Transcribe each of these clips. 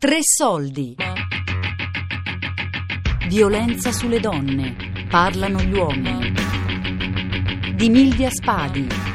Tre soldi. Violenza sulle donne. Parlano gli uomini. Di Milvia Spadi.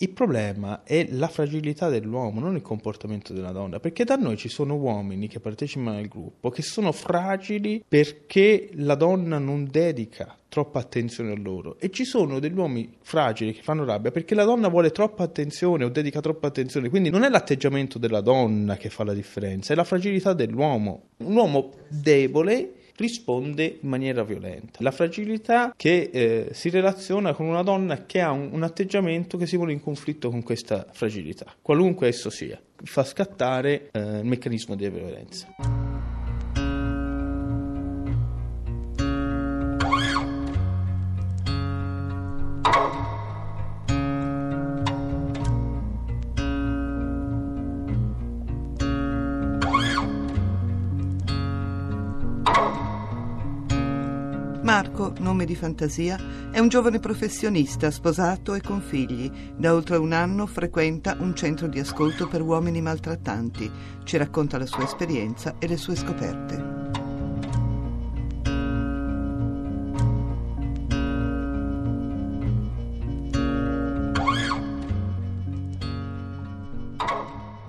Il problema è la fragilità dell'uomo, non il comportamento della donna, perché da noi ci sono uomini che partecipano al gruppo che sono fragili perché la donna non dedica troppa attenzione a loro e ci sono degli uomini fragili che fanno rabbia perché la donna vuole troppa attenzione o dedica troppa attenzione, quindi non è l'atteggiamento della donna che fa la differenza, è la fragilità dell'uomo. Un uomo debole risponde in maniera violenta. La fragilità che eh, si relaziona con una donna che ha un, un, atteggiamento che si vuole in conflitto con questa fragilità, qualunque esso sia, fa scattare eh, il meccanismo di violenza. Di fantasia, è un giovane professionista, sposato e con figli. Da oltre un anno frequenta un centro di ascolto per uomini maltrattanti. Ci racconta la sua esperienza e le sue scoperte.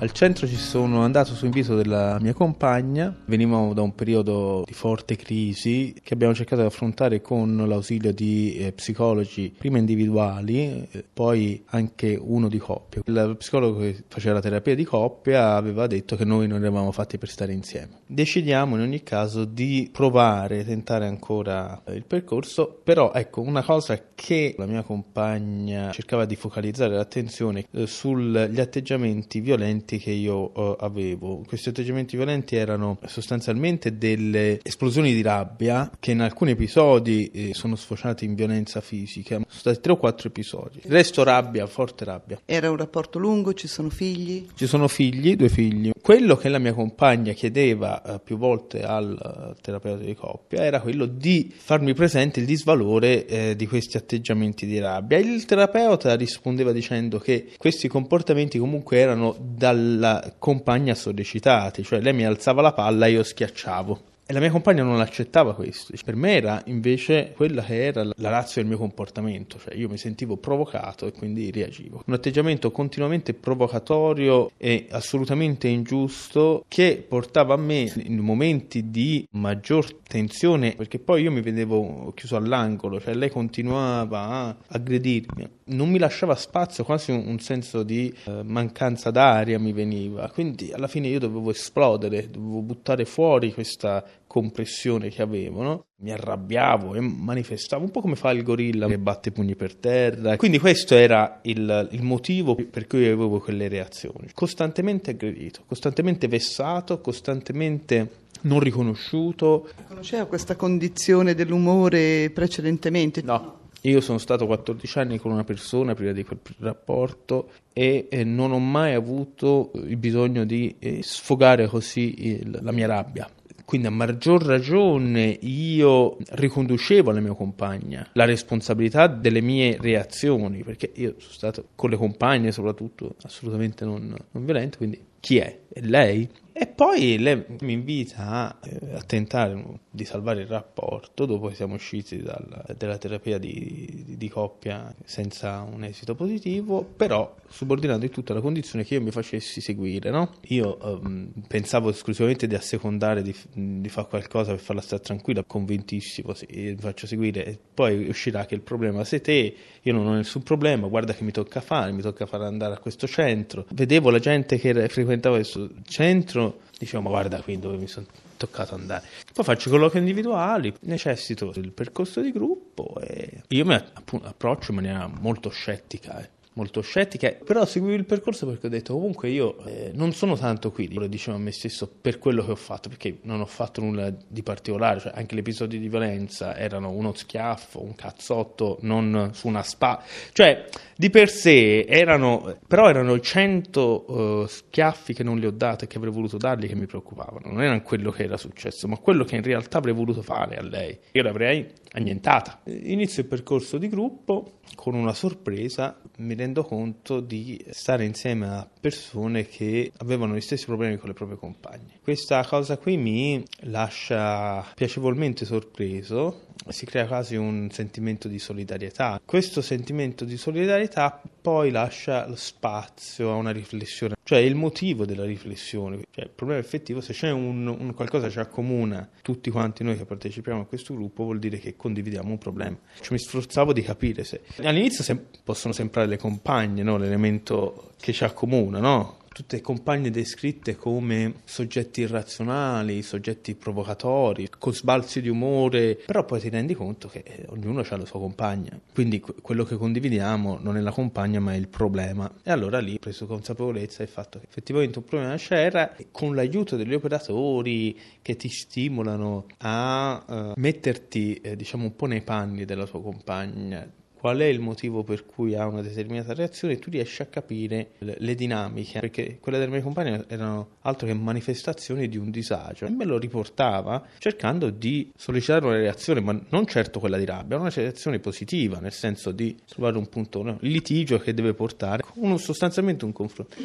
Al centro ci sono andato su invito della mia compagna, venivamo da un periodo di forte crisi che abbiamo cercato di affrontare con l'ausilio di eh, psicologi, prima individuali, eh, poi anche uno di coppia. Il psicologo che faceva la terapia di coppia aveva detto che noi non eravamo fatti per stare insieme. Decidiamo in ogni caso di provare, tentare ancora il percorso, però ecco una cosa che la mia compagna cercava di focalizzare l'attenzione eh, sugli atteggiamenti violenti violenti che io uh, avevo. Questi atteggiamenti violenti erano sostanzialmente delle esplosioni di rabbia che in alcuni episodi eh, sono sfociate in violenza fisica. Sono stati tre o quattro episodi. Il resto rabbia, forte rabbia. Era un rapporto lungo, ci sono figli? Ci sono figli, due figli. Quello che la mia compagna chiedeva uh, più volte al uh, terapeuta di coppia era quello di farmi presente il disvalore eh, di questi atteggiamenti di rabbia. Il terapeuta rispondeva dicendo che questi comportamenti comunque erano dal dalla compagna sollecitati, cioè lei mi alzava la palla e io schiacciavo. E la mia compagna non accettava questo. Per me era invece quella che era la razza del mio comportamento, cioè io mi sentivo provocato e quindi reagivo. Un atteggiamento continuamente provocatorio e assolutamente ingiusto che portava a me in momenti di maggior tensione, perché poi io mi vedevo chiuso all'angolo, cioè lei continuava a aggredirmi, non mi lasciava spazio, quasi un, un senso di eh, mancanza d'aria mi veniva, quindi alla fine io dovevo esplodere, dovevo buttare fuori questa compressione che avevo, no? mi arrabbiavo e manifestavo un po' come fa il gorilla che batte i pugni per terra. Quindi questo era il, il, motivo per cui avevo quelle reazioni. Costantemente aggredito, costantemente vessato, costantemente non riconosciuto. Conosceva questa condizione dell'umore precedentemente? No. Io sono stato 14 anni con una persona prima di quel rapporto e non ho mai avuto il bisogno di eh, sfogare così la mia rabbia quindi a maggior ragione io riconducevo alla mia compagna la responsabilità delle mie reazioni, perché io sono stato con le compagne soprattutto assolutamente non, non violento, quindi chi è? È lei? E poi lei mi invita a, eh, a, tentare di salvare il rapporto dopo che siamo usciti dalla, dalla terapia di, di, di, coppia senza un esito positivo, però subordinando in tutta la condizione che io mi facessi seguire. No? Io um, pensavo esclusivamente di assecondare, di, di fare qualcosa per farla stare tranquilla, convintissimo, sì, mi faccio seguire e poi uscirà che il problema sei te, io non ho nessun problema, guarda che mi tocca fare, mi tocca fare andare a questo centro. Vedevo la gente che frequentava questo centro dicevo ma guarda qui dove mi sono toccato andare. Poi faccio colloqui individuali necessito il percorso di gruppo e io mi approccio in maniera molto scettica eh molto scettica, però seguivo il percorso perché ho detto comunque io eh, non sono tanto qui, lo dicevo a me stesso, per quello che ho fatto, perché non ho fatto nulla di particolare, cioè anche gli episodi di violenza erano uno schiaffo, un cazzotto, non su una spa, cioè di per sé erano, però erano i cento uh, schiaffi che non li ho dati e che avrei voluto dargli che mi preoccupavano, non erano quello che era successo, ma quello che in realtà avrei voluto fare a lei. Io l'avrei annientata. Inizio il percorso di gruppo, con una sorpresa mi rendo conto di stare insieme a persone che avevano gli stessi problemi con le proprie compagne. Questa cosa qui mi lascia piacevolmente sorpreso, si crea quasi un sentimento di solidarietà. Questo sentimento di solidarietà poi lascia spazio a una riflessione, cioè il motivo della riflessione, cioè il problema effettivo, se c'è un, un qualcosa ci accomuna tutti quanti noi che partecipiamo a questo gruppo vuol dire che condividiamo un problema. Cioè, mi sforzavo di capire se all'inizio sem- possono sembrare le compagne, no? l'elemento che ci accomuna, no? Tutte compagne descritte come soggetti irrazionali, soggetti provocatori, con sbalzi di umore, però poi ti rendi conto che eh, ognuno ha la sua compagna, quindi quello che condividiamo non è la compagna ma è il problema. E allora lì ho preso consapevolezza del fatto che effettivamente un problema c'era e con l'aiuto degli operatori che ti stimolano a uh, metterti eh, diciamo un po' nei panni della tua compagna, qual è il motivo per cui ha una determinata reazione e tu riesci a capire le, dinamiche, perché quelle delle mie compagne erano altro che manifestazioni di un disagio e me lo riportava cercando di sollecitare una reazione, ma non certo quella di rabbia, una reazione positiva, nel senso di trovare un punto, no? il litigio che deve portare uno, sostanzialmente un confronto.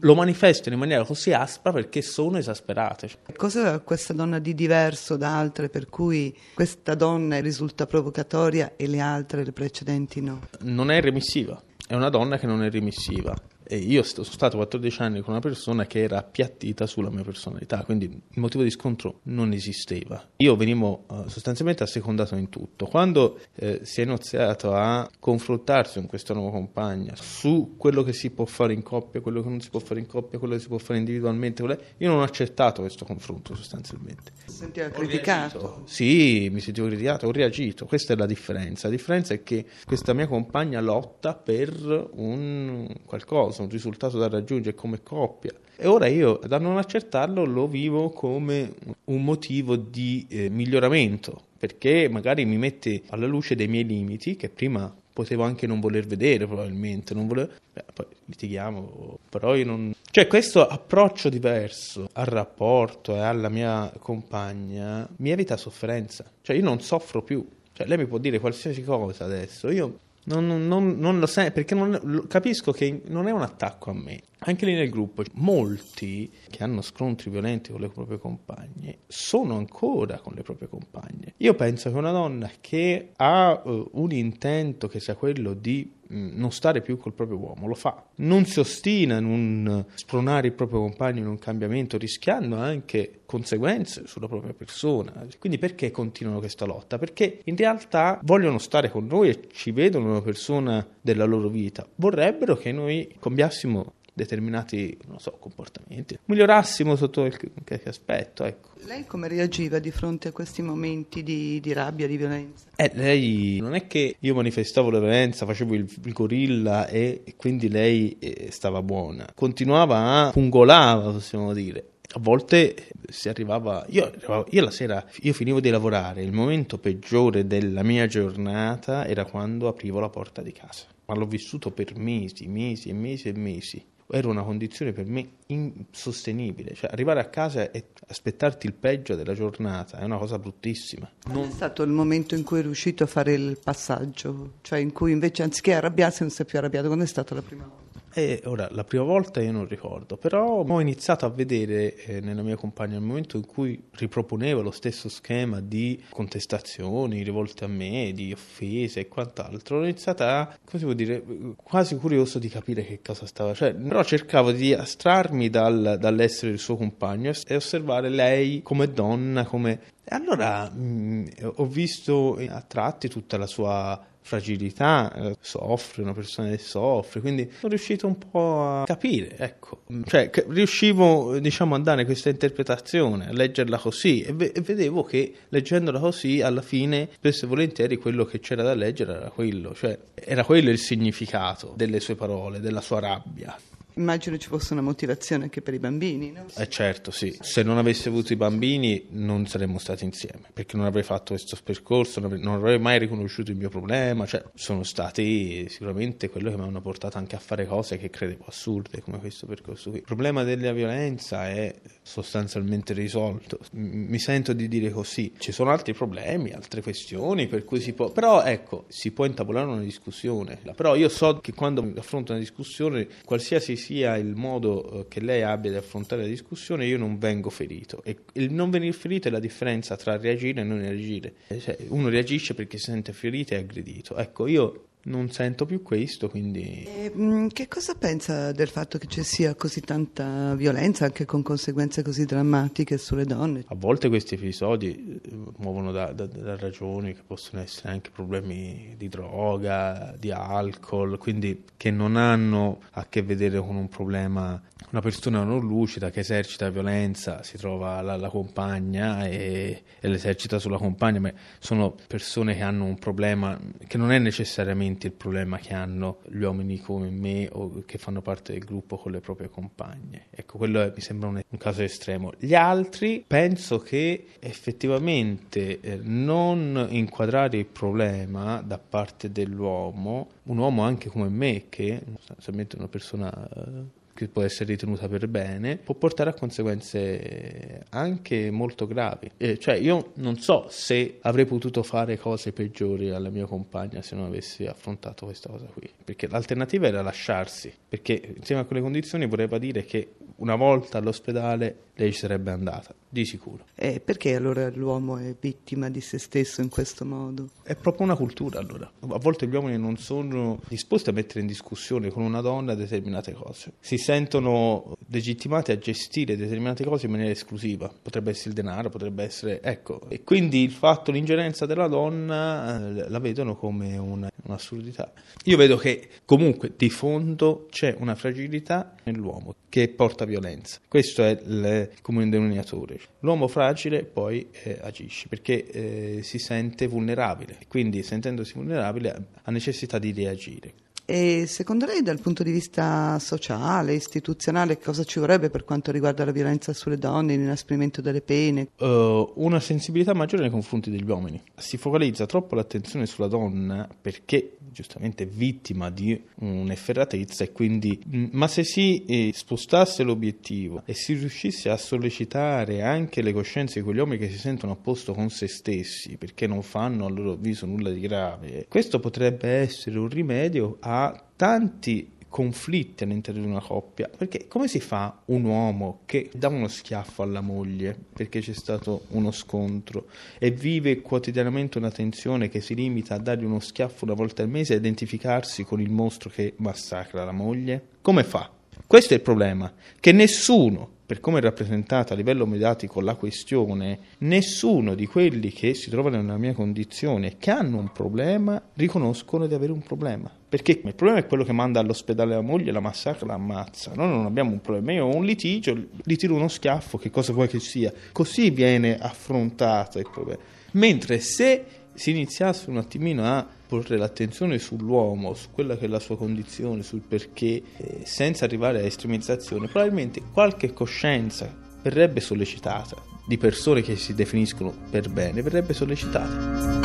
Lo manifestano in maniera così aspra perché sono esasperate. Cosa ha questa donna di diverso da altre per cui questa donna risulta provocatoria e le altre, le precedenti? Precedenti no. Non è remissiva, è una donna che non è remissiva. E io sono stato 14 anni con una persona che era appiattita sulla mia personalità, quindi il motivo di scontro non esisteva. Io venivo uh, sostanzialmente assecondato in tutto. Quando eh, si è iniziato a confrontarsi con questa nuova compagna su quello che si può fare in coppia, quello che non si può fare in coppia, quello che si può fare individualmente, io non ho accettato questo confronto sostanzialmente. Si sentiva criticato? Sì, mi sentivo criticato, ho reagito. Questa è la differenza. La differenza è che questa mia compagna lotta per un qualcosa un risultato da raggiungere come coppia. E ora io, da non accettarlo, lo vivo come un motivo di eh, miglioramento, perché magari mi mette alla luce dei miei limiti che prima potevo anche non voler vedere probabilmente, non volevo... Beh, poi litighiamo, però io non... Cioè questo approccio diverso al rapporto e alla mia compagna mi evita sofferenza, cioè io non soffro più, cioè lei mi può dire qualsiasi cosa adesso, io non, non, non, lo sento perché non, capisco che non è un attacco a me. Anche lì nel gruppo, molti che hanno scontri violenti con le proprie compagne sono ancora con le proprie compagne. Io penso che una donna che ha uh, un intento che sia quello di non stare più col proprio uomo, lo fa. Non si ostina in un spronare il proprio compagno in un cambiamento, rischiando anche conseguenze sulla propria persona. Quindi perché continuano questa lotta? Perché in realtà vogliono stare con noi e ci vedono una persona della loro vita. Vorrebbero che noi cambiassimo determinati so, comportamenti, migliorassimo sotto qualche aspetto. Ecco. Lei come reagiva di fronte a questi momenti di, di rabbia, di violenza? Eh, lei non è che io manifestavo la violenza, facevo il, il gorilla e, e quindi lei eh, stava buona, continuava a pungolava, possiamo dire. A volte si arrivava io, io, la sera, io finivo di lavorare, il momento peggiore della mia giornata era quando aprivo la porta di casa. Ma l'ho vissuto per mesi, mesi e mesi e mesi era una condizione per me insostenibile. Cioè, arrivare a casa e aspettarti il peggio della giornata è una cosa bruttissima. Non... è stato il momento in cui è riuscito a fare il passaggio? Cioè, in cui invece anziché arrabbiarsi non si è più arrabbiato? Quando è stata la prima volta? E ora, la prima volta io non ricordo, però ho iniziato a vedere eh, nella mia compagna il momento in cui riproponeva lo stesso schema di contestazioni rivolte a me, di offese e quant'altro, ho iniziato a, come si può dire, quasi curioso di capire che cosa stava, cioè, però cercavo di astrarmi dal, dall'essere il suo compagno e osservare lei come donna, come... Allora mh, mm, ho visto a tratti tutta la sua fragilità, eh, soffre, una persona che soffre, quindi sono riuscito un po' a capire, ecco, cioè riuscivo diciamo a dare questa interpretazione, a leggerla così e, ve- e, vedevo che leggendola così alla fine spesso e volentieri quello che c'era da leggere era quello, cioè era quello il significato delle sue parole, della sua rabbia. Immagino ci fosse una motivazione anche per i bambini, no? Eh certo, sì. Se non avessi avuto i bambini non saremmo stati insieme, perché non avrei fatto questo percorso, non avrei mai riconosciuto il mio problema, cioè sono stati sicuramente quello che mi hanno portato anche a fare cose che credevo assurde come questo percorso qui. Il problema della violenza è sostanzialmente risolto. Mi sento di dire così. Ci sono altri problemi, altre questioni per cui si può però ecco, si può intavolare una discussione. Però io so che quando affronto una discussione, qualsiasi sia il modo eh, che lei abbia di affrontare la discussione, io non vengo ferito. E il non venire ferito è la differenza tra reagire e non reagire. Cioè, uno reagisce perché si sente ferito e aggredito. Ecco, io non sento più questo, quindi... E, mm, che cosa pensa del fatto che ci sia così tanta violenza, anche con conseguenze così drammatiche sulle donne? A volte questi episodi eh, muovono da, da, da ragioni che possono essere anche problemi di droga, di alcol, quindi che non hanno a che vedere con un problema una persona non lucida che esercita violenza si trova la, la compagna e, e l'esercita sulla compagna, ma sono persone che hanno un problema che non è necessariamente il problema che hanno gli uomini come me o che fanno parte del gruppo con le proprie compagne. Ecco, quello è, mi sembra un, un, caso estremo. Gli altri penso che effettivamente eh, non inquadrare il problema da parte dell'uomo, un uomo anche come me che sostanzialmente è una persona... Eh, che può essere ritenuta per bene, può portare a conseguenze anche molto gravi. Eh, cioè, io non so se avrei potuto fare cose peggiori alla mia compagna se non avessi affrontato questa cosa qui, perché l'alternativa era lasciarsi, perché insieme a quelle condizioni vorrebbe dire che una volta all'ospedale lei ci sarebbe andata, di sicuro. E perché allora l'uomo è vittima di se stesso in questo modo? È proprio una cultura allora. A volte gli uomini non sono disposti a mettere in discussione con una donna determinate cose. Si sentono legittimati a gestire determinate cose in maniera esclusiva. Potrebbe essere il denaro, potrebbe essere... Ecco. E quindi il fatto, l'ingerenza della donna eh, la vedono come una, un'assurdità. Io vedo che comunque di fondo c'è una fragilità nell'uomo che porta violenza. Questo è il comune denominatore. L'uomo fragile poi eh, agisce perché eh, si sente vulnerabile, quindi sentendosi vulnerabile ha necessità di reagire. E secondo lei dal punto di vista sociale, istituzionale, cosa ci vorrebbe per quanto riguarda la violenza sulle donne, l'inasprimento delle pene? Uh, una sensibilità maggiore nei confronti degli uomini. Si focalizza troppo l'attenzione sulla donna perché giustamente vittima di un'efferatezza e quindi mm, ma se si eh, spostasse l'obiettivo e si riuscisse a sollecitare anche le coscienze di quegli uomini che si sentono a posto con se stessi perché non fanno a loro avviso nulla di grave questo potrebbe essere un rimedio a tanti conflitti all'interno di una coppia, perché come si fa un uomo che dà uno schiaffo alla moglie perché c'è stato uno scontro e vive quotidianamente una tensione che si limita a dargli uno schiaffo una volta al mese e identificarsi con il mostro che massacra la moglie? Come fa? Questo è il problema, che nessuno per come è rappresentata a livello mediatico la questione, nessuno di quelli che si trovano nella mia condizione e che hanno un problema riconoscono di avere un problema. Perché il problema è quello che manda all'ospedale la moglie, la massacra, la ammazza. Noi non abbiamo un problema. Io ho un litigio, gli tiro uno schiaffo, che cosa vuoi che sia. Così viene affrontato il problema. Mentre se si iniziasse un attimino a porre l'attenzione sull'uomo, su quella che è la sua condizione, sul perché, eh, senza arrivare a estremizzazione, probabilmente qualche coscienza verrebbe sollecitata di persone che si definiscono per bene, verrebbe sollecitata.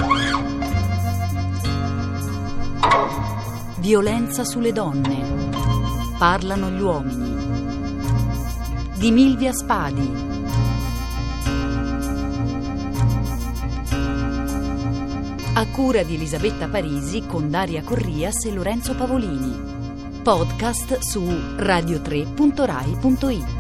Violenza sulle donne. Parlano gli uomini. Di Milvia Spadi. A cura di Elisabetta Parisi con Daria Corrias e Lorenzo Pavolini. Podcast su radiotre.rai.it